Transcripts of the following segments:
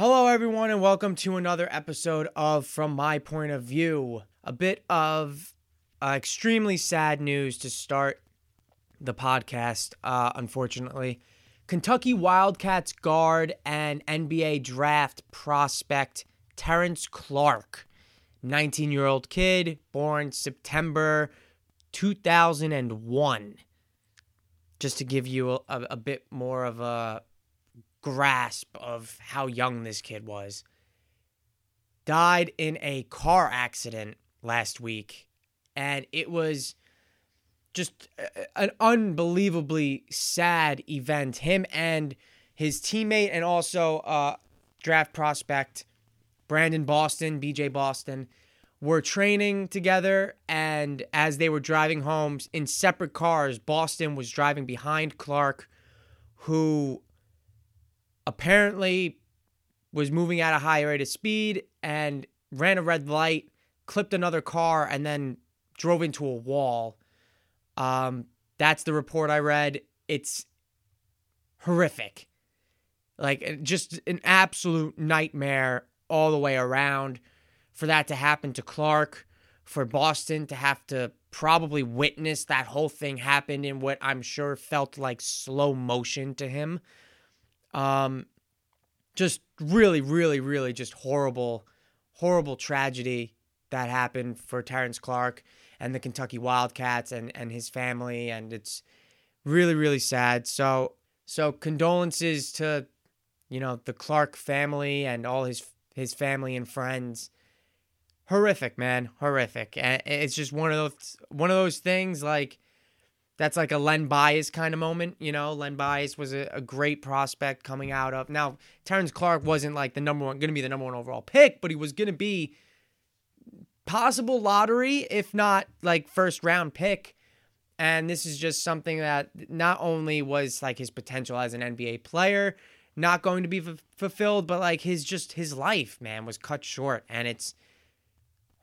Hello, everyone, and welcome to another episode of From My Point of View. A bit of uh, extremely sad news to start the podcast, uh, unfortunately. Kentucky Wildcats guard and NBA draft prospect Terrence Clarke, 19 year old kid, born September 2001. Just to give you a, a, a bit more of a grasp of how young this kid was. Died in a car accident last week, and it was just an unbelievably sad event. Him and his teammate, and also uh, draft prospect Brandon Boston, BJ Boston, were training together. And as they were driving home in separate cars, Boston was driving behind Clarke, who apparently was moving at a high rate of speed and ran a red light, clipped another car, and then drove into a wall. Um, that's the report I read. It's horrific. Like, just an absolute nightmare all the way around. For that to happen to Clarke, for Boston to have to probably witness that whole thing happen in what I'm sure felt like slow motion to him. Um, just really, really, really just horrible, horrible tragedy that happened for Terrence Clarke and the Kentucky Wildcats and, and his family. And it's really, really sad. So, so condolences to, you know, the Clarke family and all his, his family and friends. Horrific, man. Horrific. And it's just one of those, one of those things like, that's like a Len Bias kind of moment. You know, Len Bias was a, a, great prospect coming out of. Now, Terrence Clarke wasn't like the number one, going to be the number one overall pick, but he was going to be possible lottery, if not like first round pick. And this is just something that not only was like his potential as an NBA player not going to be f- fulfilled, but like his just his life, man, was cut short. And it's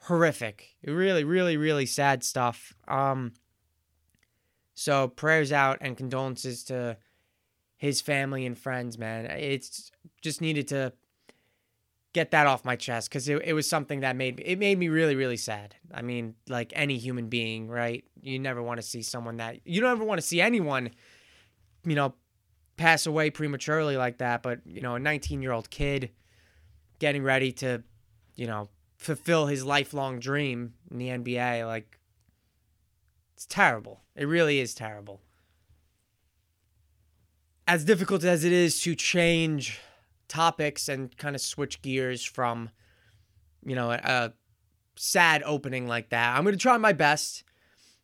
horrific. Really, really, really sad stuff. Um, so prayers out and condolences to his family and friends, man. It's just needed to get that off my chest because it, it was something that made it made me really really sad. I mean, like any human being, right? You never want to see someone that you don't ever want to see anyone, you know, pass away prematurely like that. But you know, a 19 year old kid getting ready to, you know, fulfill his lifelong dream in the NBA, like it's terrible. It really is terrible. As difficult as it is to change topics and kind of switch gears from, you know, a, a sad opening like that, I'm going to try my best.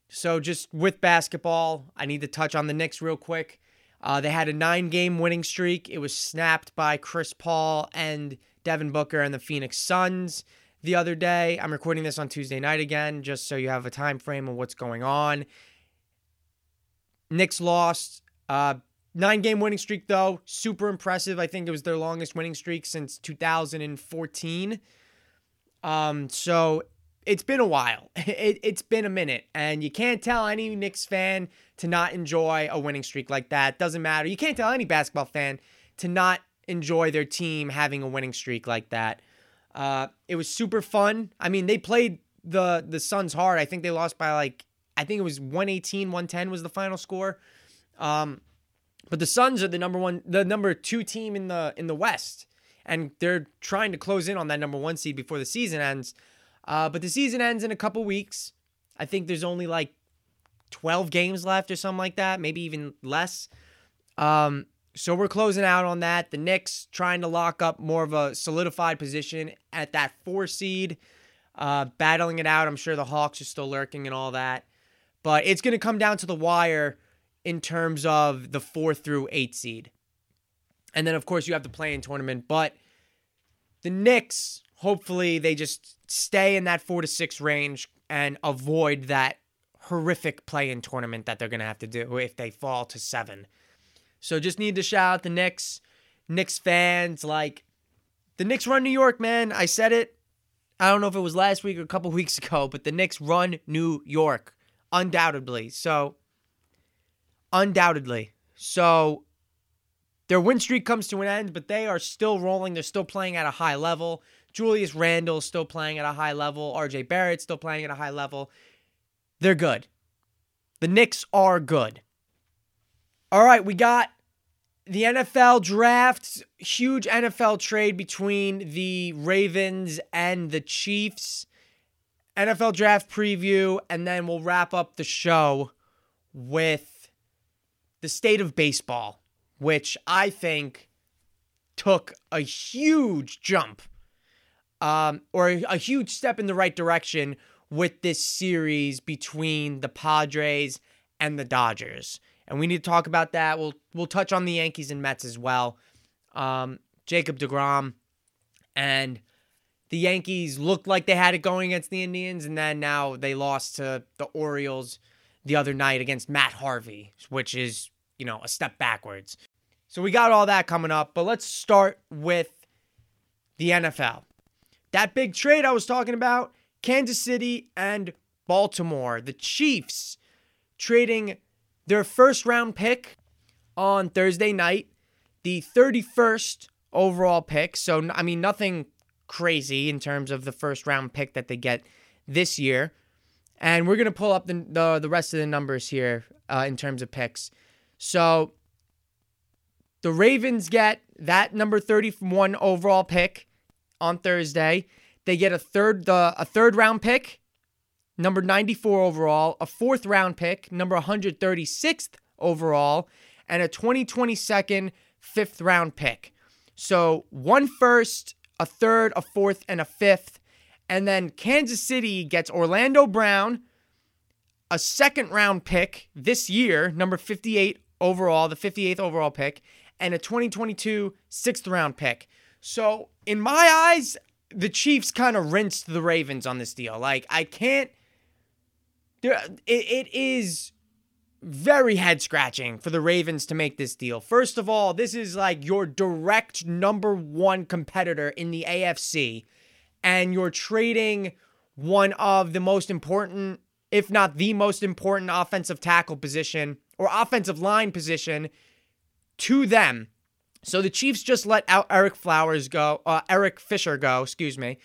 So, just with basketball, I need to touch on the Knicks real quick. Uh, they had a nine game winning streak. It was snapped by Chris Paul and Devin Booker and the Phoenix Suns the other day. I'm recording this on Tuesday night again, just so you have a time frame of what's going on. Knicks lost. Uh, nine game winning streak, though. Super impressive. I think it was their longest winning streak since 2014. Um, so it's been a while. It, it's been a minute. And you can't tell any Knicks fan to not enjoy a winning streak like that. Doesn't matter. You can't tell any basketball fan to not enjoy their team having a winning streak like that. Uh, it was super fun. I mean, they played the the Suns hard. I think they lost by like I think it was 118, 110 was the final score. Um, but the Suns are the number one, the number two team in the in the West, and they're trying to close in on that number one seed before the season ends. Uh, but the season ends in a couple weeks. I think there's only like 12 games left or something like that, maybe even less. Um, so we're closing out on that. The Knicks trying to lock up more of a solidified position at that four seed, uh, battling it out. I'm sure the Hawks are still lurking and all that. But it's going to come down to the wire in terms of the four through eight seed. And then, of course, you have the play in tournament. But the Knicks, hopefully, they just stay in that four to six range and avoid that horrific play in tournament that they're going to have to do if they fall to seven. So just need to shout out the Knicks, Knicks fans. Like the Knicks run New York, man. I said it. I don't know if it was last week or a couple weeks ago, but the Knicks run New York, undoubtedly. So, undoubtedly. So, their win streak comes to an end, but they are still rolling. They're still playing at a high level. Julius Randle still playing at a high level. RJ Barrett still playing at a high level. They're good. The Knicks are good. All right, we got the NFL draft, huge NFL trade between the Ravens and the Chiefs. NFL draft preview, and then we'll wrap up the show with the state of baseball, which I think took a huge jump um, or a huge step in the right direction with this series between the Padres and the Dodgers. And we need to talk about that. We'll we'll touch on the Yankees and Mets as well. Um, Jacob DeGrom and the Yankees looked like they had it going against the Indians, and then now they lost to the Orioles the other night against Matt Harvey, which is, you know, a step backwards. So we got all that coming up, but let's start with the NFL. That big trade I was talking about, Kansas City and Baltimore. The Chiefs trading their first round pick on Thursday night, the 31st overall pick. So, I mean, nothing crazy in terms of the first round pick that they get this year. And we're going to pull up the, the, the, rest of the numbers here uh, in terms of picks. So, the Ravens get that number 31 overall pick on Thursday. They get a third the a third round pick, number 94 overall, a fourth round pick, number 136th overall, and a 2022nd fifth round pick. So one first, a third, a fourth, and a fifth. And then Kansas City gets Orlando Brown, a second round pick this year, number 58 overall, the 58th overall pick, and a 2022 sixth round pick. So, in my eyes, the Chiefs kind of rinsed the Ravens on this deal. Like, I can't. There, it, it is very head scratching for the Ravens to make this deal. First of all, this is like your direct number one competitor in the AFC, and you're trading one of the most important, if not the most important, offensive tackle position or offensive line position to them so the Chiefs just let out Ereck Flowers go, uh, Eric Fisher go, excuse me,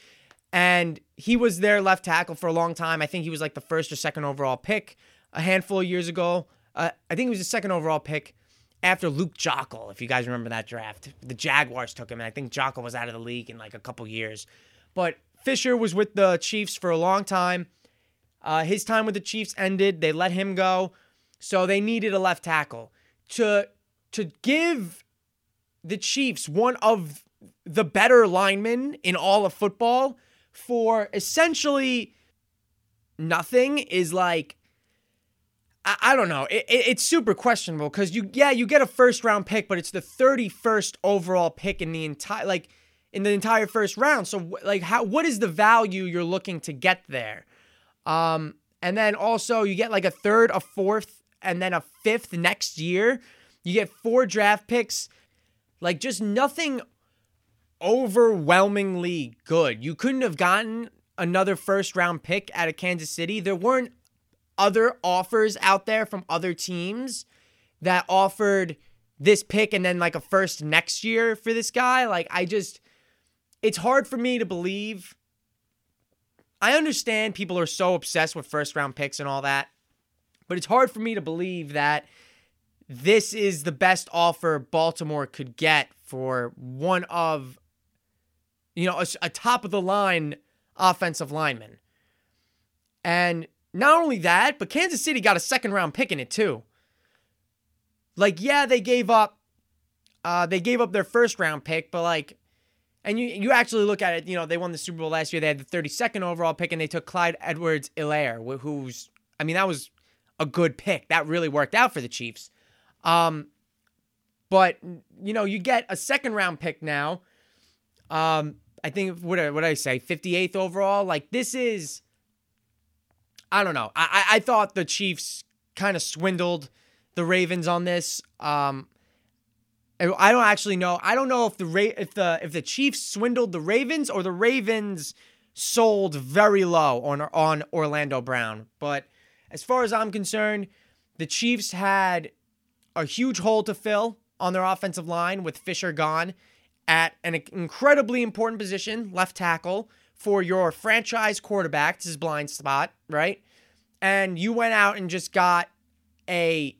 and he was their left tackle for a long time. I think he was like the first or second overall pick a handful of years ago. Uh, I think he was the second overall pick after Luke Joeckel, if you guys remember that draft. The Jaguars took him, and I think Joeckel was out of the league in like a couple years. But Fisher was with the Chiefs for a long time. Uh, his time with the Chiefs ended. They let him go, so they needed a left tackle to to give the Chiefs one of the better linemen in all of football for essentially nothing is like I, I don't know. It, it, it's super questionable because you yeah you get a first round pick, but it's the thirty first overall pick in the entire like in the entire first round. So like how what is the value you're looking to get there? Um, and then also you get like a third, a fourth, and then a fifth next year. You get four draft picks like just nothing overwhelmingly good. You couldn't have gotten another first round pick out of Kansas City. There weren't other offers out there from other teams that offered this pick and then like a first next year for this guy. Like I just it's hard for me to believe. I understand people are so obsessed with first round picks and all that, but it's hard for me to believe that this is the best offer Baltimore could get for one of, you know, a, a top of the line offensive lineman. And not only that, but Kansas City got a second round pick in it too. Like, yeah, they gave up, uh, they gave up their first round pick, but like, and you you actually look at it, you know, they won the Super Bowl last year. They had the 32nd overall pick, and they took Clyde Edwards-Helaire, who's, I mean, that was a good pick. That really worked out for the Chiefs. Um, but you know, you get a second round pick now. Um, I think what what did I say? 58th overall. Like this is I don't know. I I, thought the Chiefs kind of swindled the Ravens on this. Um I don't actually know. I don't know if the Ra- if the if the Chiefs swindled the Ravens or the Ravens sold very low on on Orlando Brown. But as far as I'm concerned, the Chiefs had a huge hole to fill on their offensive line with Fisher gone at an incredibly important position, left tackle, for your franchise quarterback. This is blind spot, right? And you went out and just got a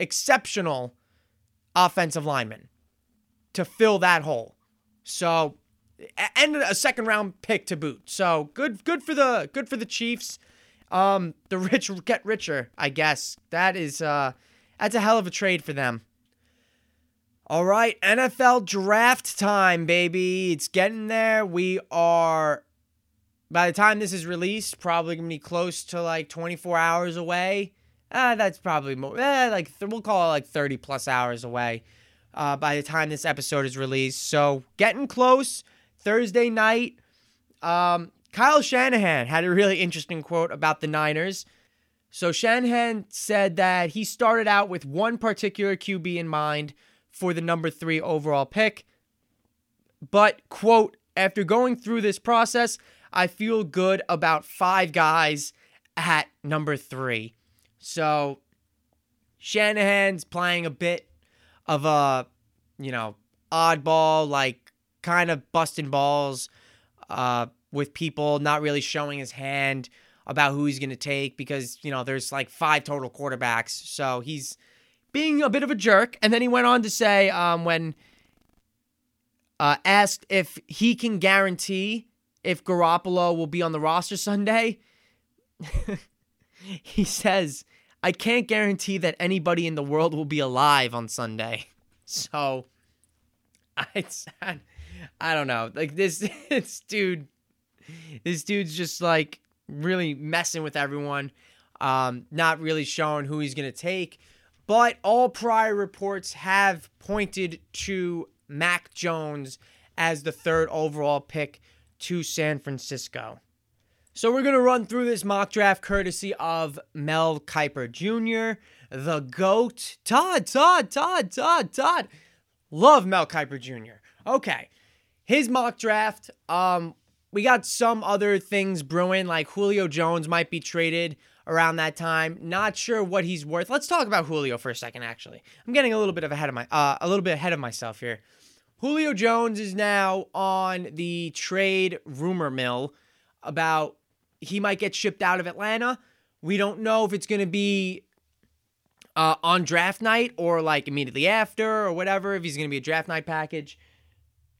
exceptional offensive lineman to fill that hole. So and a second round pick to boot. So good good for the good for the Chiefs. Um the rich get richer, I guess. That is uh that's a hell of a trade for them. All right, NFL draft time, baby. It's getting there. We are by the time this is released, probably gonna be close to like 24 hours away. Uh, that's probably more. Eh, like we'll call it like 30 plus hours away. Uh, by the time this episode is released, so getting close. Thursday night, um, Kyle Shanahan had a really interesting quote about the Niners. So Shanahan said that he started out with one particular QB in mind for the number three overall pick. But, quote, after going through this process, I feel good about five guys at number three. So Shanahan's playing a bit of a, you know, oddball, like kind of busting balls uh, with people, not really showing his hand about who he's going to take because, you know, there's like five total quarterbacks. So he's being a bit of a jerk. And then he went on to say um, when uh, asked if he can guarantee if Garoppolo will be on the roster Sunday, he says, I can't guarantee that anybody in the world will be alive on Sunday. So I I don't know. Like this this dude this dude's just like really messing with everyone. Um, not really showing who he's gonna take. But all prior reports have pointed to Mac Jones as the third overall pick to San Francisco. So we're going to run through this mock draft courtesy of Mel Kiper Jr., the GOAT. Todd, Todd, Todd, Todd, Todd. Love Mel Kiper Jr. Okay. His mock draft, um, we got some other things brewing, like Julio Jones might be traded around that time. Not sure what he's worth. Let's talk about Julio for a second. Actually, I'm getting a little bit of ahead of my uh, a little bit ahead of myself here. Julio Jones is now on the trade rumor mill about he might get shipped out of Atlanta. We don't know if it's going to be uh, on draft night or like immediately after or whatever, if he's going to be a draft night package.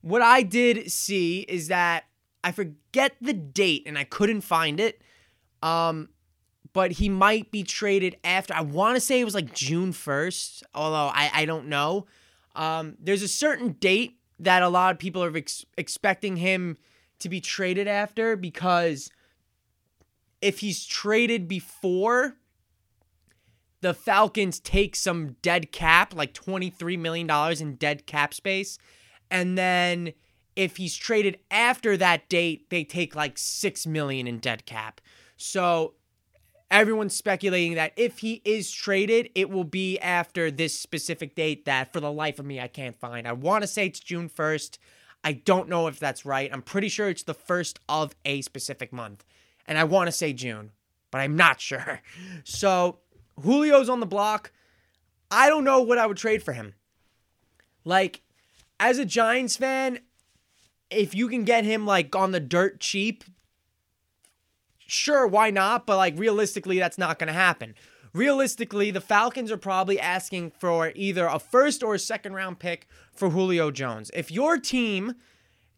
What I did see is that I forget the date and I couldn't find it. Um, but he might be traded after. I want to say it was like June 1st, although I, I don't know. Um, there's a certain date that a lot of people are ex- expecting him to be traded after because if he's traded before the Falcons take some dead cap, like $23 million in dead cap space, and then if he's traded after that date, they take like 6 million in dead cap. So everyone's speculating that if he is traded, it will be after this specific date that for the life of me I can't find. I want to say it's June 1st. I don't know if that's right. I'm pretty sure it's the first of a specific month. And I want to say June, but I'm not sure. So Julio's on the block. I don't know what I would trade for him. Like, as a Giants fan, if you can get him like on the dirt cheap, sure, why not? But like realistically, that's not going to happen. Realistically, the Falcons are probably asking for either a first or a second round pick for Julio Jones. If your team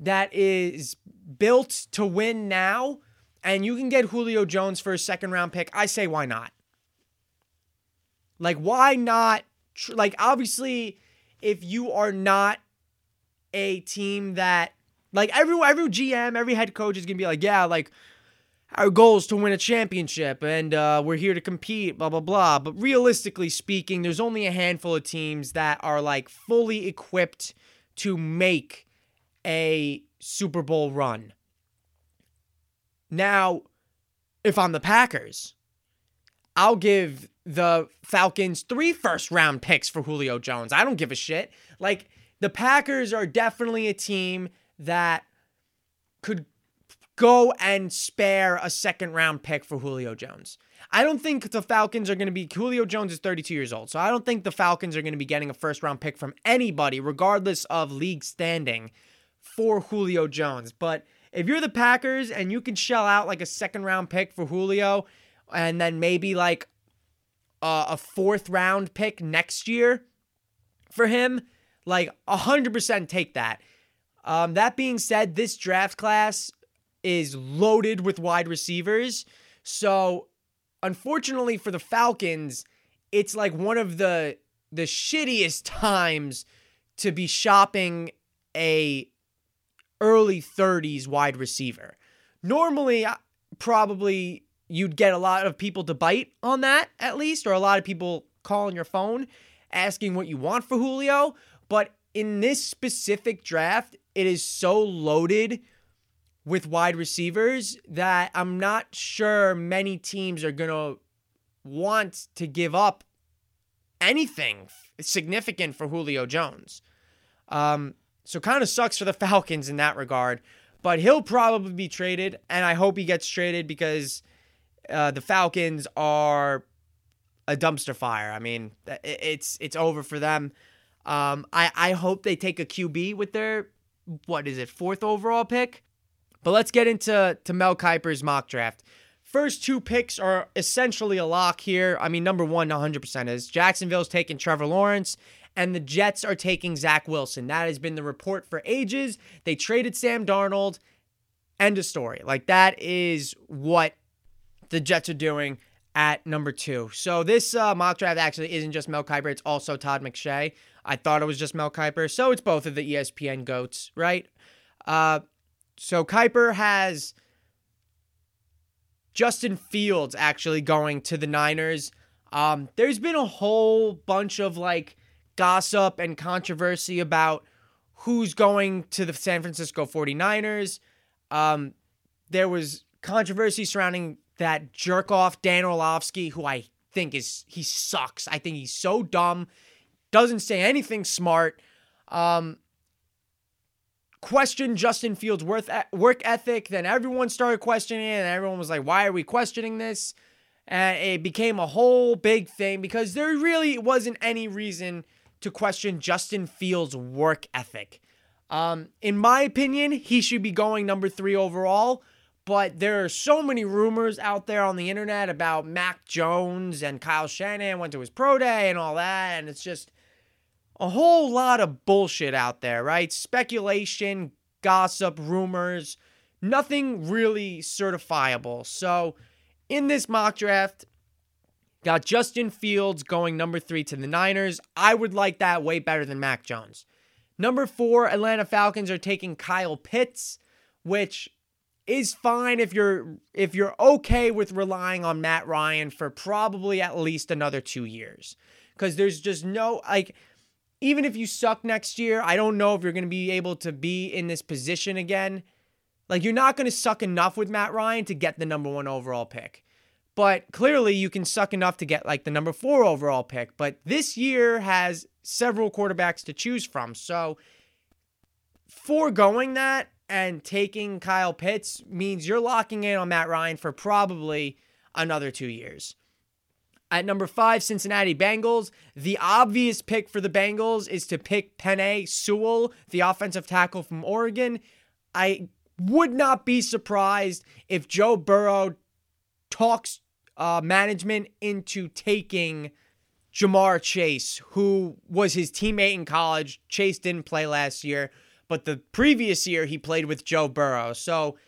that is built to win now and you can get Julio Jones for a second round pick, I say why not? Like, why not? Like, obviously, if you are not a team that, like, every, every GM, every head coach is going to be like, yeah, like, our goal is to win a championship and uh, we're here to compete, blah, blah, blah. But realistically speaking, there's only a handful of teams that are like fully equipped to make a Super Bowl run. Now, if I'm the Packers, I'll give the Falcons three first round picks for Julio Jones. I don't give a shit. Like, the Packers are definitely a team that could go and spare a second round pick for Julio Jones. I don't think the Falcons are going to be. Julio Jones is 32 years old, so I don't think the Falcons are going to be getting a first round pick from anybody, regardless of league standing, for Julio Jones. But if you're the Packers and you can shell out like a second round pick for Julio, and then maybe like a, a fourth round pick next year for him, like 100% take that. Um, that being said, this draft class is loaded with wide receivers. So, unfortunately for the Falcons, it's like one of the the shittiest times to be shopping a early 30s wide receiver. Normally, probably you'd get a lot of people to bite on that at least, or a lot of people calling your phone asking what you want for Julio. But in this specific draft, it is so loaded with wide receivers that I'm not sure many teams are going to want to give up anything significant for Julio Jones. Um, so kind of sucks for the Falcons in that regard, but he'll probably be traded, and I hope he gets traded because uh, the Falcons are a dumpster fire. I mean, it's it's over for them. Um, I I hope they take a QB with their what is it fourth overall pick. But let's get into to Mel Kiper's mock draft. First two picks are essentially a lock here. I mean, number one, 100% is Jacksonville's taking Trevor Lawrence, and the Jets are taking Zach Wilson. That has been the report for ages. They traded Sam Darnold. End of story. Like, that is what the Jets are doing at number two. So this uh, mock draft actually isn't just Mel Kiper, it's also Todd McShay. I thought it was just Mel Kiper. So it's both of the ESPN goats, right? Uh, so Kiper has Justin Fields actually going to the Niners. Um, there's been a whole bunch of like gossip and controversy about who's going to the San Francisco 49ers. Um, there was controversy surrounding that jerk off Dan Orlovsky, who I think is he sucks. I think he's so dumb, doesn't say anything smart. Um, questioned Justin Fields' work ethic. Then everyone started questioning it, and everyone was like, "Why are we questioning this?" And it became a whole big thing because there really wasn't any reason to question Justin Fields' work ethic. Um, in my opinion, he should be going number three overall. But there are so many rumors out there on the internet about Mac Jones and Kyle Shanahan went to his pro day and all that, and it's just a whole lot of bullshit out there, right? Speculation, gossip, rumors, nothing really certifiable. So, in this mock draft, got Justin Fields going number three to the Niners. I would like that way better than Mac Jones. Number four, Atlanta Falcons are taking Kyle Pitts, which is fine if you're if you're okay with relying on Matt Ryan for probably at least another 2 years. Cuz there's just no like even if you suck next year, I don't know if you're going to be able to be in this position again. Like, you're not going to suck enough with Matt Ryan to get the number one overall pick. But clearly, you can suck enough to get like the number four overall pick. But this year has several quarterbacks to choose from. So, foregoing that and taking Kyle Pitts means you're locking in on Matt Ryan for probably another two years. At number five, Cincinnati Bengals. The obvious pick for the Bengals is to pick Penei Sewell, the offensive tackle from Oregon. I would not be surprised if Joe Burrow talks uh, management into taking Ja'Marr Chase, who was his teammate in college. Chase didn't play last year, but the previous year he played with Joe Burrow. So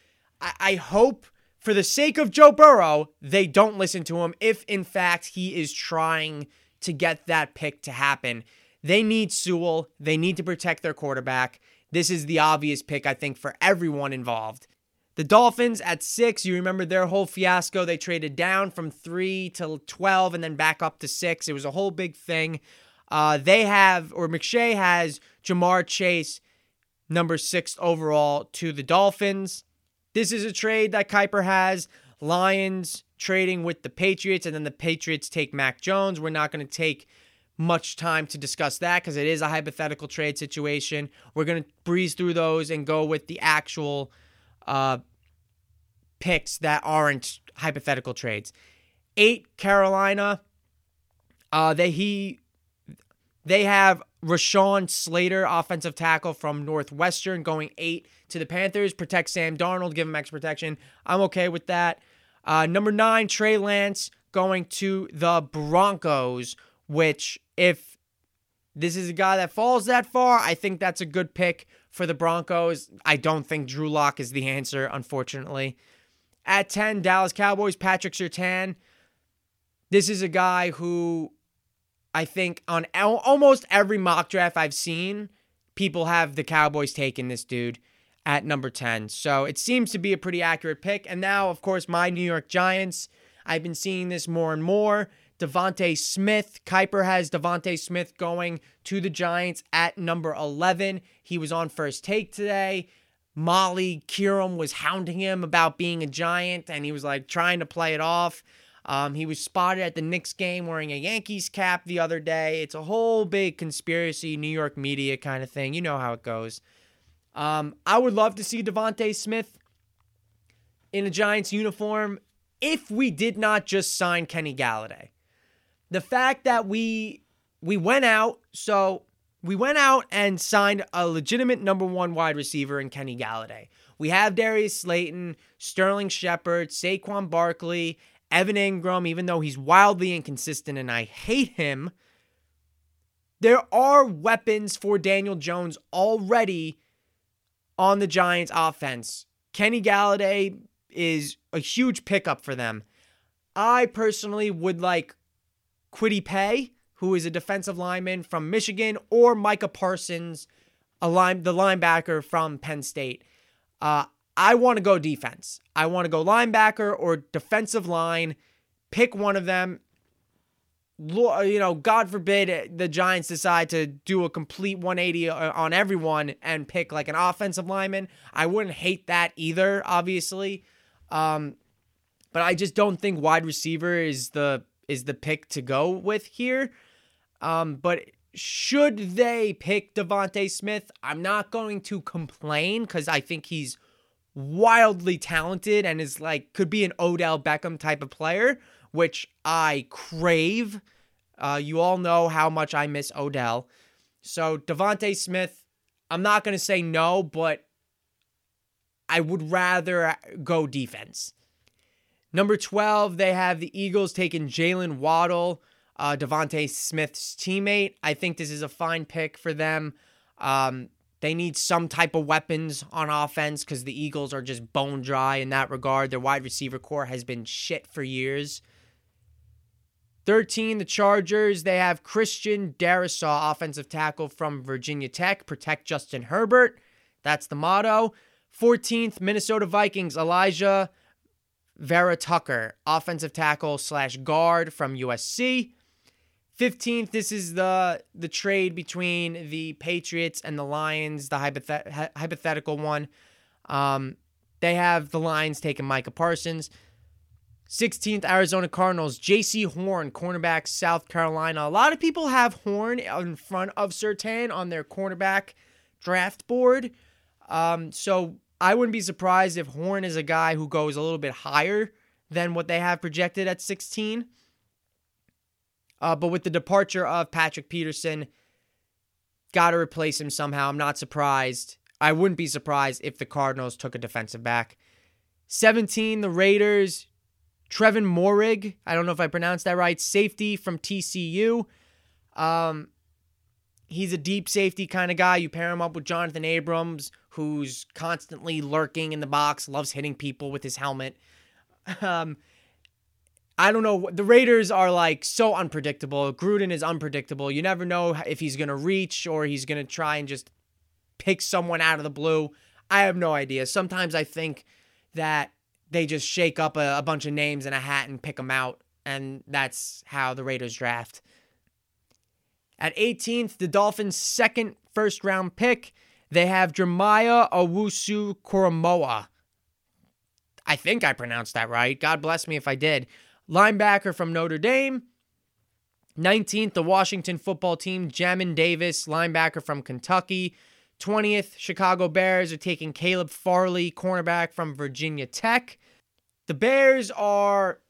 I, I hope for the sake of Joe Burrow, they don't listen to him if, in fact, he is trying to get that pick to happen. They need Sewell. They need to protect their quarterback. This is the obvious pick, I think, for everyone involved. The Dolphins at six, you remember their whole fiasco. They traded down from three to 12 and then back up to six. It was a whole big thing. Uh, they have, or McShay has Ja'Marr Chase, number six overall to the Dolphins. This is a trade that Kiper has. Lions trading with the Patriots, and then the Patriots take Mac Jones. We're not going to take much time to discuss that because it is a hypothetical trade situation. We're going to breeze through those and go with the actual uh, picks that aren't hypothetical trades. Eight, Carolina. Uh, they he they have Rashawn Slater, offensive tackle from Northwestern, going eight to the Panthers. Protect Sam Darnold, give him extra protection. I'm okay with that. Uh, number nine, Trey Lance, going to the Broncos, which, if this is a guy that falls that far, I think that's a good pick for the Broncos. I don't think Drew Lock is the answer, unfortunately. At 10, Dallas Cowboys, Patrick Surtain. This is a guy who I think on almost every mock draft I've seen, people have the Cowboys taking this dude at number 10. So it seems to be a pretty accurate pick. And now, of course, my New York Giants. I've been seeing this more and more. DeVonta Smith. Kiper has DeVonta Smith going to the Giants at number 11. He was on first take today. Molly Qerim was hounding him about being a Giant, and he was like trying to play it off. Um, he was spotted at the Knicks game wearing a Yankees cap the other day. It's a whole big conspiracy, New York media kind of thing. You know how it goes. Um, I would love to see DeVonta Smith in a Giants uniform if we did not just sign Kenny Golladay. The fact that we we went out, so we went out and signed a legitimate number one wide receiver in Kenny Golladay. We have Darius Slayton, Sterling Shepard, Saquon Barkley, Evan Engram, even though he's wildly inconsistent and I hate him, there are weapons for Daniel Jones already on the Giants offense. Kenny Golladay is a huge pickup for them. I personally would like Kwity Paye, who is a defensive lineman from Michigan, or Micah Parsons, a line, the linebacker from Penn State. Uh, I want to go defense. I want to go linebacker or defensive line. Pick one of them. You know, God forbid the Giants decide to do a complete 180 uh, on everyone and pick like an offensive lineman. I wouldn't hate that either, obviously. Um, but I just don't think wide receiver is the is the pick to go with here. Um, but should they pick DeVonta Smith, I'm not going to complain because I think he's wildly talented and is like could be an Odell Beckham type of player, which I crave. Uh, you all know how much I miss Odell. So DeVonta Smith, I'm not gonna say no, but I would rather go defense. Number 12, they have the Eagles taking Jaylen Waddle, uh, DeVonta Smith's teammate. I think this is a fine pick for them. Um, they need some type of weapons on offense because the Eagles are just bone dry in that regard. Their wide receiver core has been shit for years. 13, the Chargers. They have Christian Darrisaw, offensive tackle from Virginia Tech. Protect Justin Herbert. That's the motto. 14th, Minnesota Vikings. Alijah Vera-Tucker, offensive tackle slash guard from USC. 15th, this is the the trade between the Patriots and the Lions, the hypothet- hypothetical one. Um, they have the Lions taking Micah Parsons. 16th, Arizona Cardinals, Jaycee Horn, cornerback, South Carolina. A lot of people have Horn in front of Surtain on their cornerback draft board. Um, so I wouldn't be surprised if Horn is a guy who goes a little bit higher than what they have projected at 16. Uh, but with the departure of Patrick Peterson, got to replace him somehow. I'm not surprised. I wouldn't be surprised if the Cardinals took a defensive back. 17, the Raiders, Trevon Moehrig. I don't know if I pronounced that right. Safety from TCU. Um, he's a deep safety kind of guy. You pair him up with Jonathan Abrams, who's constantly lurking in the box, loves hitting people with his helmet. Um, I don't know. The Raiders are like so unpredictable. Gruden is unpredictable. You never know if he's going to reach or he's going to try and just pick someone out of the blue. I have no idea. Sometimes I think that they just shake up a, a bunch of names in a hat and pick them out. And that's how the Raiders draft. At 18th, the Dolphins' second first round pick, they have Jeremiah Owusu Koramoah. I think I pronounced that right. God bless me if I did linebacker from Notre Dame. 19th, the Washington football team, Jamin Davis, linebacker from Kentucky. 20th, Chicago Bears are taking Caleb Farley, cornerback from Virginia Tech. The Bears are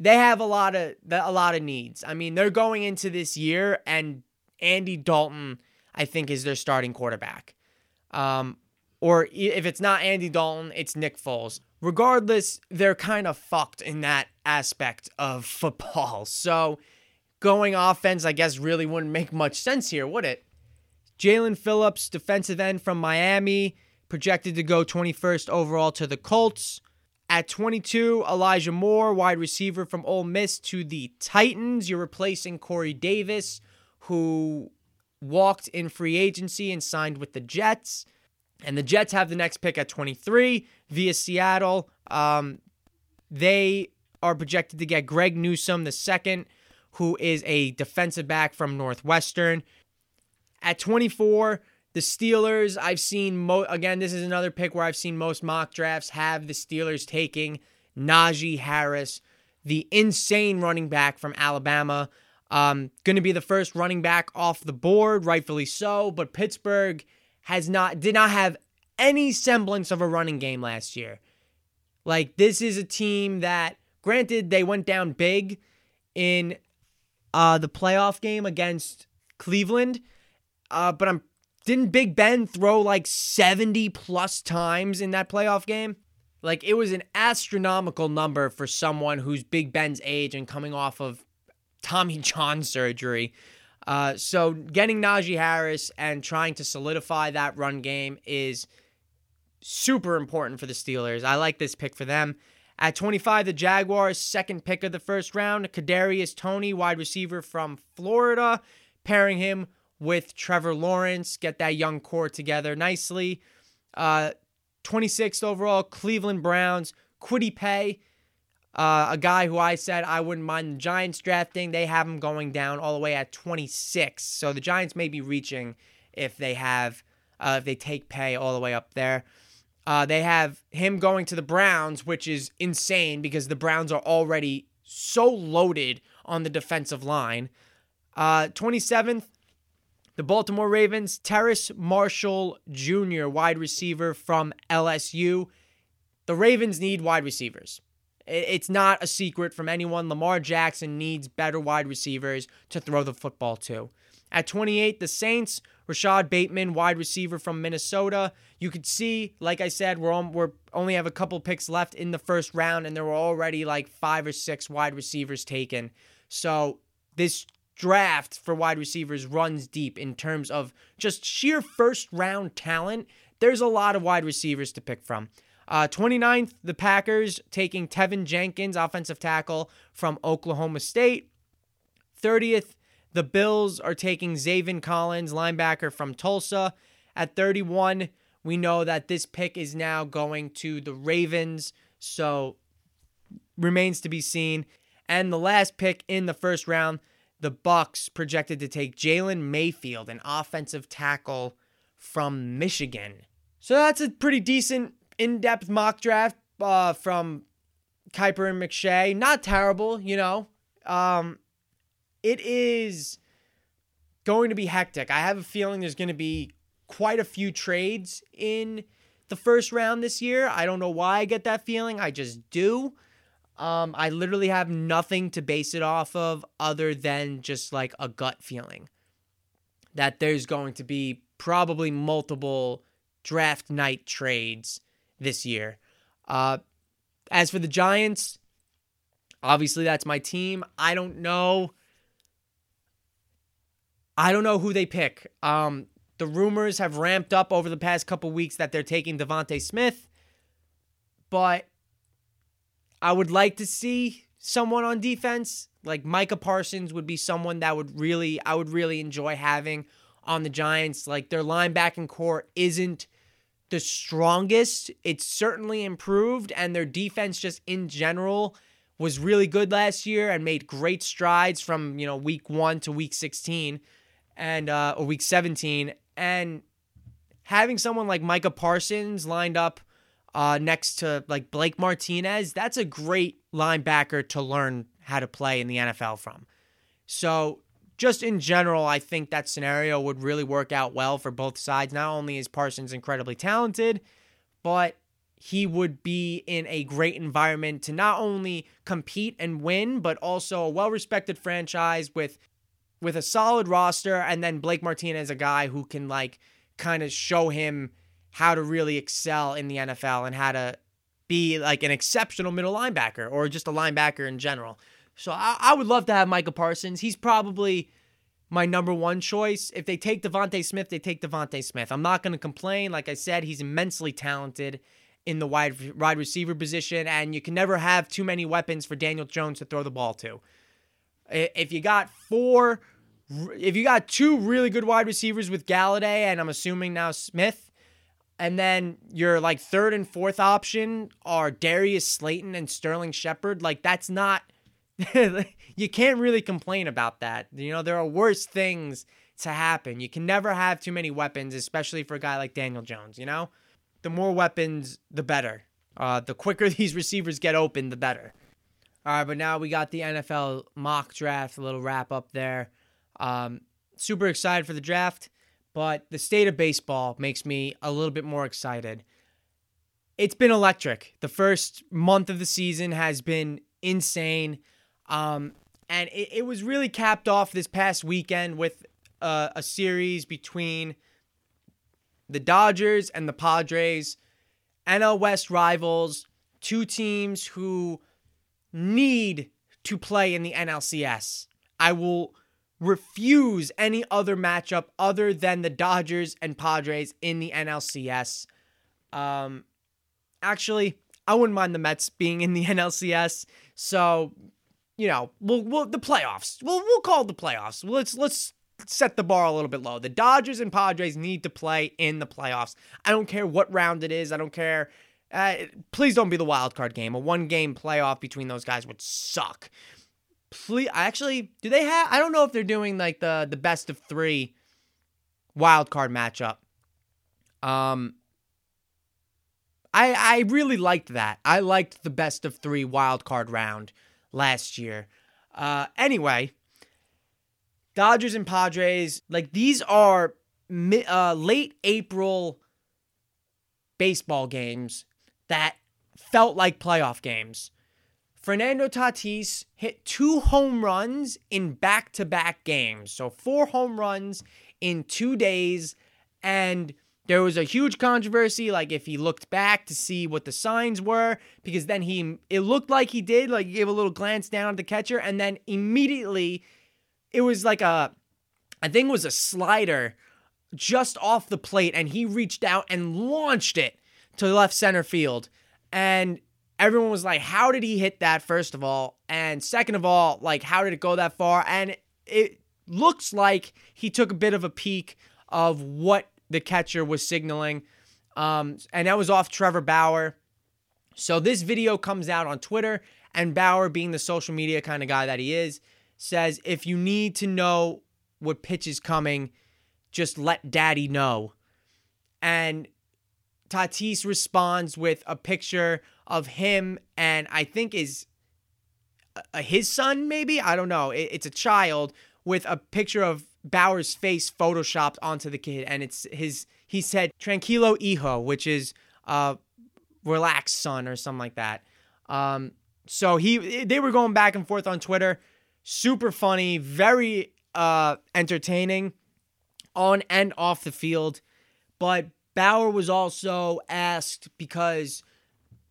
they have a lot of a lot of needs. I mean, they're going into this year, and Andy Dalton, I think, is their starting quarterback. Um, or if it's not Andy Dalton, it's Nick Foles. Regardless, they're kind of fucked in that aspect of football. So going offense, I guess, really wouldn't make much sense here, would it? Jaelan Phillips, defensive end from Miami, projected to go 21st overall to the Colts. At 22, Elijah Moore, wide receiver from Ole Miss to the Titans. You're replacing Corey Davis, who walked in free agency and signed with the Jets. And the Jets have the next pick at 23 via Seattle. Um, they are projected to get Greg Newsome the second, who is a defensive back from Northwestern. At 24, the Steelers, I've seen, mo- again, this is another pick where I've seen most mock drafts have the Steelers taking Najee Harris, the insane running back from Alabama. Um, going to be the first running back off the board, rightfully so, but Pittsburgh has not did not have any semblance of a running game last year. Like this is a team that granted they went down big in uh the playoff game against Cleveland, uh, but I'm didn't Big Ben throw like 70 plus times in that playoff game? Like it was an astronomical number for someone who's Big Ben's age and coming off of Tommy John surgery. Uh, so getting Najee Harris and trying to solidify that run game is super important for the Steelers. I like this pick for them. At 25, the Jaguars' second pick of the first round, Kadarius Toney, wide receiver from Florida, pairing him with Trevor Lawrence, get that young core together nicely. Uh, 26th overall, Cleveland Browns, Kwity Paye, uh, a guy who I said I wouldn't mind the Giants drafting. They have him going down all the way at 26. So the Giants may be reaching if they have, uh, if they take Paye all the way up there. Uh, they have him going to the Browns, which is insane because the Browns are already so loaded on the defensive line. Uh, 27th, the Baltimore Ravens, Terrace Marshall Jr., wide receiver from LSU. The Ravens need wide receivers. It's not a secret from anyone. Lamar Jackson needs better wide receivers to throw the football to. At 28, the Saints, Rashod Bateman, wide receiver from Minnesota. You could see, like I said, we're we're only have a couple picks left in the first round, and there were already like five or six wide receivers taken. So this draft for wide receivers runs deep in terms of just sheer first round talent. There's a lot of wide receivers to pick from. Uh, 29th, the Packers taking Teven Jenkins, offensive tackle from Oklahoma State. 30th, the Bills are taking Zaven Collins, linebacker from Tulsa. At 31, we know that this pick is now going to the Ravens, so remains to be seen. And the last pick in the first round, the Bucs projected to take Jalen Mayfield, an offensive tackle from Michigan. So that's a pretty decent in-depth mock draft uh, from Kiper and McShay. Not terrible, you know. Um, it is going to be hectic. I have a feeling there's going to be quite a few trades in the first round this year. I don't know why I get that feeling. I just do. Um, I literally have nothing to base it off of other than just like a gut feeling that there's going to be probably multiple draft night trades this year. Uh, as for the Giants, obviously that's my team. I don't know. I don't know who they pick. Um, the rumors have ramped up over the past couple weeks that they're taking DeVonta Smith, but I would like to see someone on defense. Like Micah Parsons would be someone that would really I would really enjoy having on the Giants. Like their linebacking core isn't the strongest. It's certainly improved, and their defense just in general was really good last year and made great strides from you know week one to week 16 and uh, or week 17 and having someone like Micah Parsons lined up uh, next to like Blake Martinez, that's a great linebacker to learn how to play in the NFL from. So, just in general, I think that scenario would really work out well for both sides. Not only is Parsons incredibly talented, but he would be in a great environment to not only compete and win, but also a well-respected franchise with with a solid roster and then Blake Martinez a guy who can like kind of show him how to really excel in the NFL and how to be like an exceptional middle linebacker or just a linebacker in general. So I, I would love to have Micah Parsons. He's probably my number one choice. If they take DeVonta Smith, they take DeVonta Smith. I'm not going to complain. Like I said, he's immensely talented in the wide wide receiver position, and you can never have too many weapons for Daniel Jones to throw the ball to. If you got four, if you got two really good wide receivers with Golladay, and I'm assuming now Smith, and then your like third and fourth option are Darius Slayton and Sterling Shepard, like that's not. you can't really complain about that. You know, there are worse things to happen. You can never have too many weapons, especially for a guy like Daniel Jones, you know? the more weapons, the better. Uh, the quicker these receivers get open, the better. All right, but now we got the NFL mock draft, a little wrap up there. Um, super excited for the draft, but the state of baseball makes me a little bit more excited. It's been electric. The first month of the season has been insane. Um, and it, it was really capped off this past weekend with uh, a series between the Dodgers and the Padres, NL West rivals, two teams who need to play in the NLCS. I will refuse any other matchup other than the Dodgers and Padres in the NLCS. Um, actually, I wouldn't mind the Mets being in the NLCS. So, you know, we'll, we'll the playoffs. We'll we'll call the playoffs. Let's let's set the bar a little bit low. The Dodgers and Padres need to play in the playoffs. I don't care what round it is. I don't care. Uh, please don't be the wild card game. A one game playoff between those guys would suck. Please, actually, do they have? I don't know if they're doing like the the best of three wild card matchup. Um, I I really liked that. I liked the best of three wild card round last year. Uh, anyway, Dodgers and Padres, like these are uh, late April baseball games that felt like playoff games. Fernando Tatis hit two home runs in back to back games. So, four home runs in two days. And there was a huge controversy, like if he looked back to see what the signs were, because then he, it looked like he did, like he gave a little glance down at the catcher, and then immediately it was like a, I think it was a slider just off the plate, and he reached out and launched it to left center field. And everyone was like, How did he hit that, first of all? And second of all, like, how did it go that far? And it looks like he took a bit of a peek of what the catcher was signaling. Um, and that was off Trevor Bauer. So this video comes out on Twitter, and Bauer, being the social media kind of guy that he is, says if you need to know what pitch is coming, just let daddy know. And Tatis responds with a picture of him and I think is uh, his son, maybe? I don't know. It's a child with a picture of Bauer's face photoshopped onto the kid. And it's his, he said, Tranquilo Hijo, which is uh, relaxed son or something like that. Um, so he, they were going back and forth on Twitter super funny, very uh, entertaining on and off the field. But Bauer was also asked because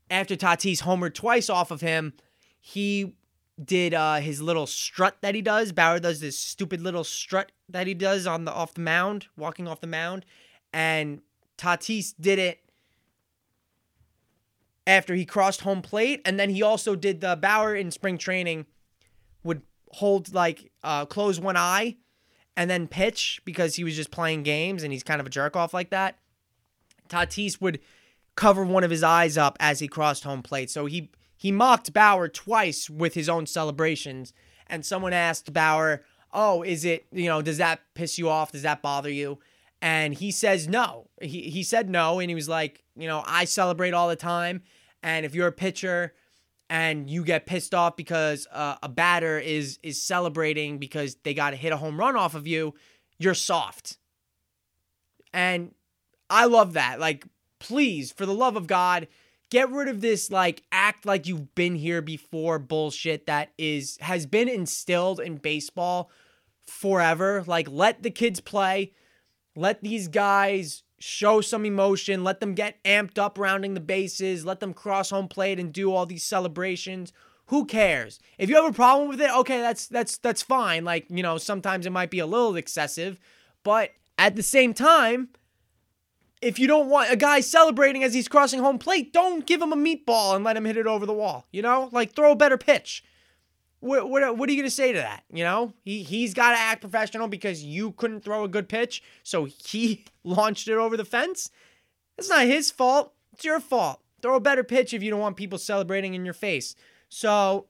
after Tatis homered twice off of him, he did uh, his little strut that he does. Bauer does this stupid little strut that he does on the off the mound, walking off the mound, and Tatis did it after he crossed home plate, and then he also did the Bauer in spring training would hold like uh, close one eye and then pitch because he was just playing games and he's kind of a jerk off like that. Tatis would cover one of his eyes up as he crossed home plate. So he he mocked Bauer twice with his own celebrations. And someone asked Bauer, "Oh, is it you know does that piss you off? Does that bother you?" And he says no. He he said no, and he was like, you know, I celebrate all the time. And if you're a pitcher and you get pissed off because uh, a batter is is celebrating because they got to hit a home run off of you, you're soft. And I love that. Like, please, for the love of God, get rid of this like act like you've been here before bullshit that is has been instilled in baseball forever. Like let the kids play. Let these guys show some emotion, let them get amped up rounding the bases, let them cross home plate and do all these celebrations. Who cares? If you have a problem with it, okay, that's that's that's fine. Like, you know, sometimes it might be a little excessive, but at the same time, if you don't want a guy celebrating as he's crossing home plate, don't give him a meatball and let him hit it over the wall. You know, like throw a better pitch. What, what, what are you going to say to that? You know, he, he's got to act professional because you couldn't throw a good pitch. So he launched it over the fence. It's not his fault. It's your fault. Throw a better pitch if you don't want people celebrating in your face. So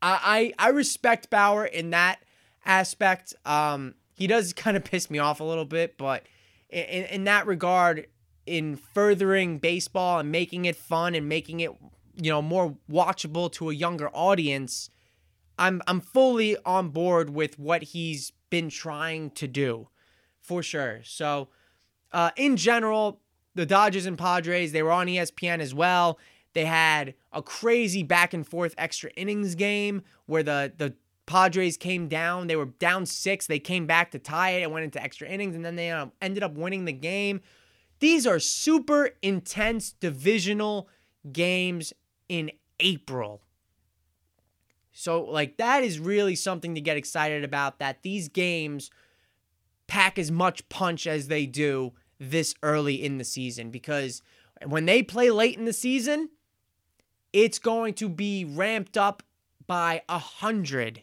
I, I, I respect Bauer in that aspect. Um, he does kind of piss me off a little bit, but in, in that regard, in furthering baseball and making it fun and making it, you know, more watchable to a younger audience, I'm I'm fully on board with what he's been trying to do, for sure. So, uh, in general, the Dodgers and Padres they were on ESPN as well. They had a crazy back and forth extra innings game where the the Padres came down. They were down six. They came back to tie it and went into extra innings, and then they um, ended up winning the game. These are super intense divisional games in April. So, like, that is really something to get excited about that these games pack as much punch as they do this early in the season because when they play late in the season, it's going to be ramped up by a hundred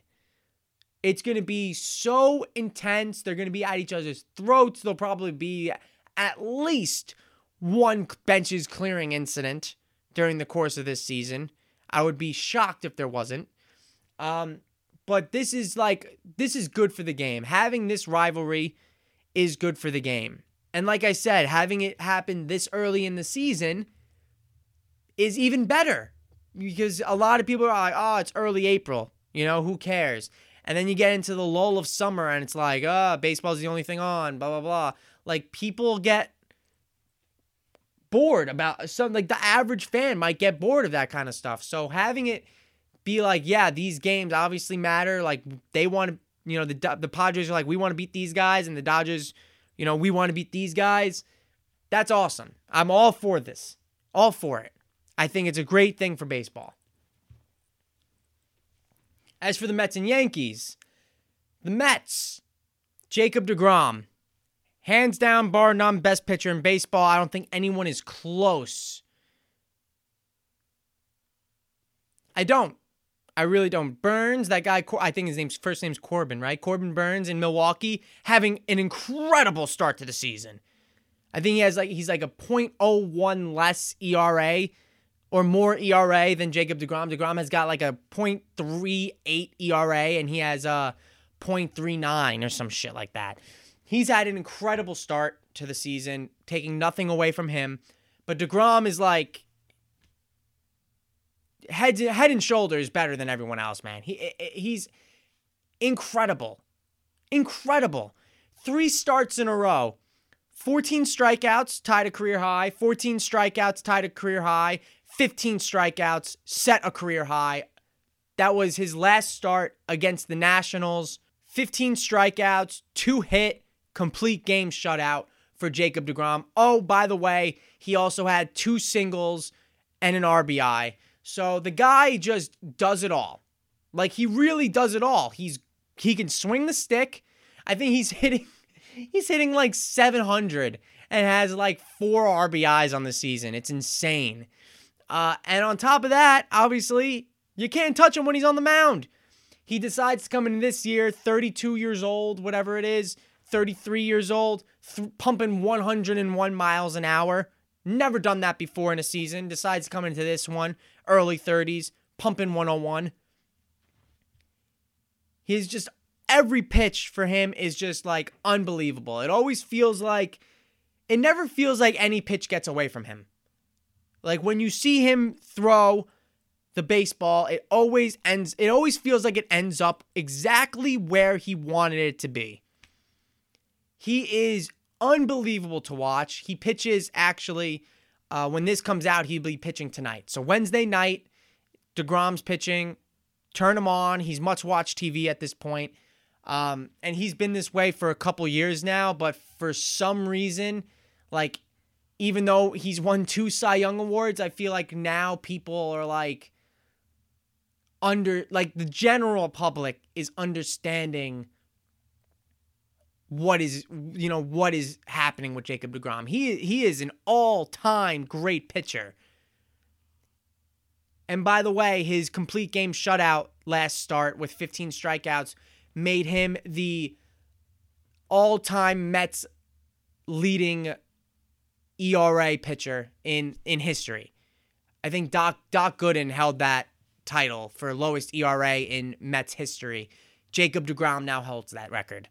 it's going to be so intense. They're going to be at each other's throats. There'll probably be at least one benches clearing incident during the course of this season. I would be shocked if there wasn't. Um, but this is like this is good for the game. Having this rivalry is good for the game. And like I said, having it happen this early in the season is even better because a lot of people are like, "Oh, it's early April. You know, who cares?" And then you get into the lull of summer and it's like, ah, oh, baseball's the only thing on, blah, blah, blah. Like people get bored about something like the average fan might get bored of that kind of stuff. So having it be like, yeah, these games obviously matter. Like they want to, you know, the the Padres are like, we want to beat these guys, and the Dodgers, you know, we want to beat these guys. That's awesome. I'm all for this. All for it. I think it's a great thing for baseball. As for the Mets and Yankees, the Mets, Jacob DeGrom, hands down, bar none, best pitcher in baseball. I don't think anyone is close. I don't. I really don't. Burnes, that guy, I think his name's first name's Corbin, right? Corbin Burnes in Milwaukee, having an incredible start to the season. I think he has like he's like a 0.01 less ERA or more ERA than Jacob DeGrom. DeGrom has got like a 0.38 ERA and he has uh, a 0.39 or some shit like that. He's had an incredible start to the season, taking nothing away from him. But DeGrom is like head head and shoulders better than everyone else, man. He he's incredible. Incredible. 3 starts in a row. 14 strikeouts tied a career high, 14 strikeouts tied a career high, 15 strikeouts, set a career high. That was his last start against the Nationals. 15 strikeouts, two hit, complete game shutout for Jacob DeGrom. Oh, by the way, he also had two singles and an RBI. So the guy just does it all. Like he really does it all. He's he can swing the stick. I think he's hitting he's hitting like 700 and has like four RBIs on the season. It's insane. Uh, and on top of that, obviously, you can't touch him when he's on the mound. He decides to come in this year, 32 years old, whatever it is, 33 years old, th- pumping 101 miles an hour. Never done that before in a season. Decides to come into this one, early 30s, pumping 101. He's just, every pitch for him is just like unbelievable. It always feels like, it never feels like any pitch gets away from him. Like when you see him throw the baseball, it always ends, it always feels like it ends up exactly where he wanted it to be. He is unbelievable to watch. He pitches actually Uh, when this comes out, he'll be pitching tonight. So Wednesday night, DeGrom's pitching. Turn him on. He's much watched TV at this point. Um, and he's been this way for a couple years now, but for some reason, like, even though he's won two Cy Young Awards, I feel like now people are like, under, like, the general public is understanding what is you know what is happening with Jacob DeGrom. He he is an all-time great pitcher. And by the way, his complete game shutout last start with 15 strikeouts made him the all-time Mets leading ERA pitcher in in history. I think Doc Doc Gooden held that title for lowest ERA in Mets history. Jacob DeGrom now holds that record.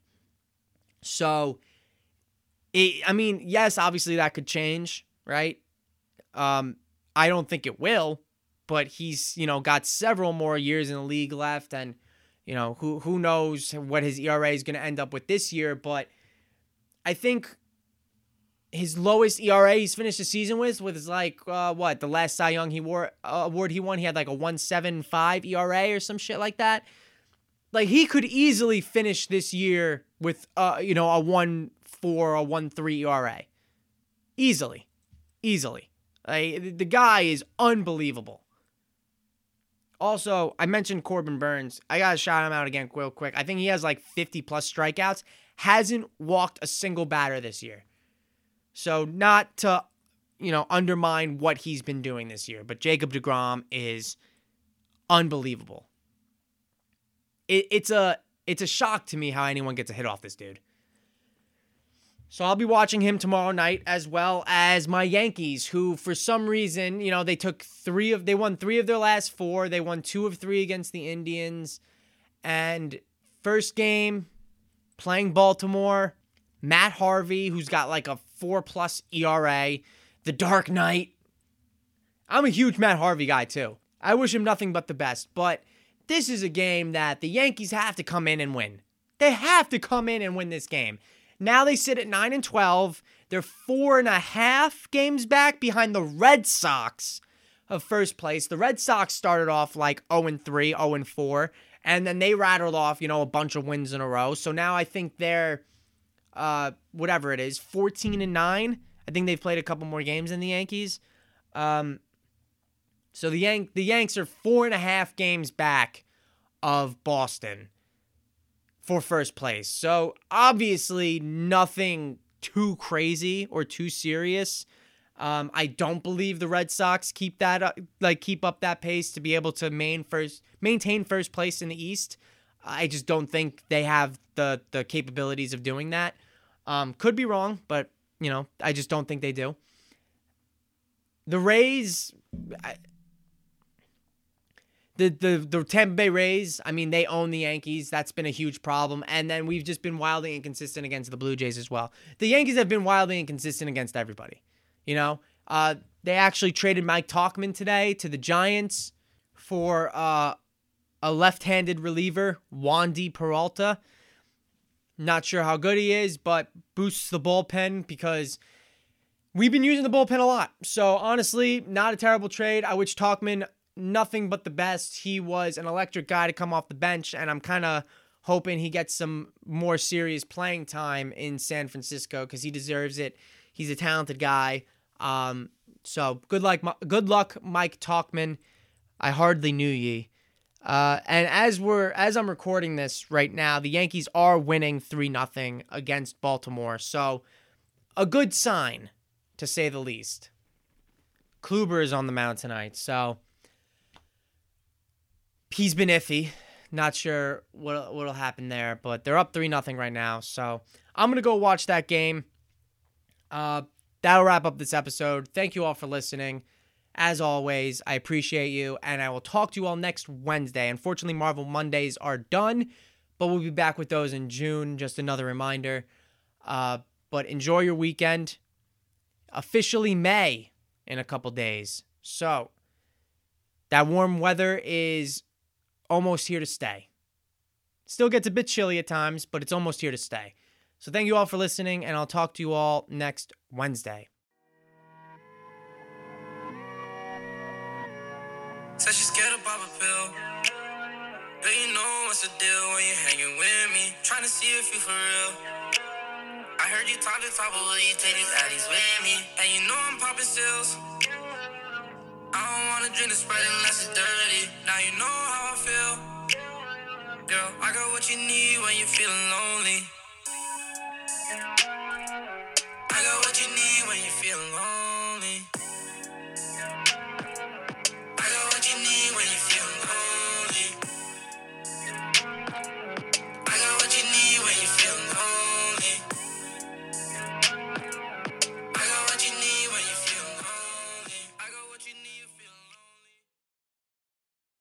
So, it, I mean, yes, obviously that could change, right? Um, I don't think it will, but he's you know got several more years in the league left, and you know who who knows what his ERA is going to end up with this year. But I think his lowest ERA he's finished the season with was like uh, what the last Cy Young he wore uh, award he won he had like a one seven five ERA or some shit like that. Like he could easily finish this year with uh you know a one four a one three ERA, easily, easily. Like, the guy is unbelievable. Also, I mentioned Corbin Burnes. I gotta shout him out again real quick. I think he has like 50 plus strikeouts. Hasn't walked a single batter this year. So not to, you know, undermine what he's been doing this year, but Jacob DeGrom is unbelievable it, it's a it's a shock to me how anyone gets a hit off this dude. So I'll be watching him tomorrow night as well as my Yankees, who for some reason, you know, they took three of they won three of their last four. They won two of three against the Indians. And first game, playing Baltimore, Matt Harvey, who's got like a four plus ERA, the Dark Knight. I'm a huge Matt Harvey guy too. I wish him nothing but the best, but this is a game that the Yankees have to come in and win. They have to come in and win this game. Now they sit at 9 and 12. They're four and a half games back behind the Red Sox of first place. The Red Sox started off like 0 and 3, 0 and 4, and then they rattled off, you know, a bunch of wins in a row. So now I think they're uh whatever it is, 14 and 9. I think they've played a couple more games than the Yankees. Um so the Yank the Yanks are four and a half games back of Boston for first place. So obviously nothing too crazy or too serious. Um, I don't believe the Red Sox keep that up, like keep up that pace to be able to main first maintain first place in the East. I just don't think they have the the capabilities of doing that. Um, could be wrong, but you know I just don't think they do. The Rays. The the the Tampa Bay Rays, I mean, they own the Yankees. That's been a huge problem. And then we've just been wildly inconsistent against the Blue Jays as well. The Yankees have been wildly inconsistent against everybody. You know, uh, they actually traded Mike Tauchman today to the Giants for uh, a left-handed reliever, Wandy Peralta. Not sure how good he is, but boosts the bullpen because we've been using the bullpen a lot. So honestly, not a terrible trade. I wish Tauchman nothing but the best. He was an electric guy to come off the bench, and I'm kind of hoping he gets some more serious playing time in San Francisco because he deserves it. He's a talented guy. Um, so good luck, good luck, Mike Tauchman. I hardly knew ye. Uh, and as we're as I'm recording this right now, the Yankees are winning three nothing against Baltimore. So a good sign, to say the least. Kluber is on the mound tonight, so he's been iffy. Not sure what what'll happen there, but they're up three nothing right now. So I'm gonna go watch that game. Uh, that'll wrap up this episode. Thank you all for listening. As always, I appreciate you, and I will talk to you all next Wednesday. Unfortunately, Marvel Mondays are done, but we'll be back with those in June. Just another reminder. Uh, but enjoy your weekend. Officially May in a couple days. So that warm weather is almost here to stay. Still gets a bit chilly at times, but it's almost here to stay. So thank you all for listening, and I'll talk to you all next Wednesday. Scared pill. But you know what's the deal when you're hanging with me. Trying to see if you for real. I heard you talk to will you take these addies with me? And you know I'm popping. I don't wanna drink the Sprite unless it's dirty. Now you know how I feel. Girl, I got what you need when you're feeling lonely. I got what you need when you're feeling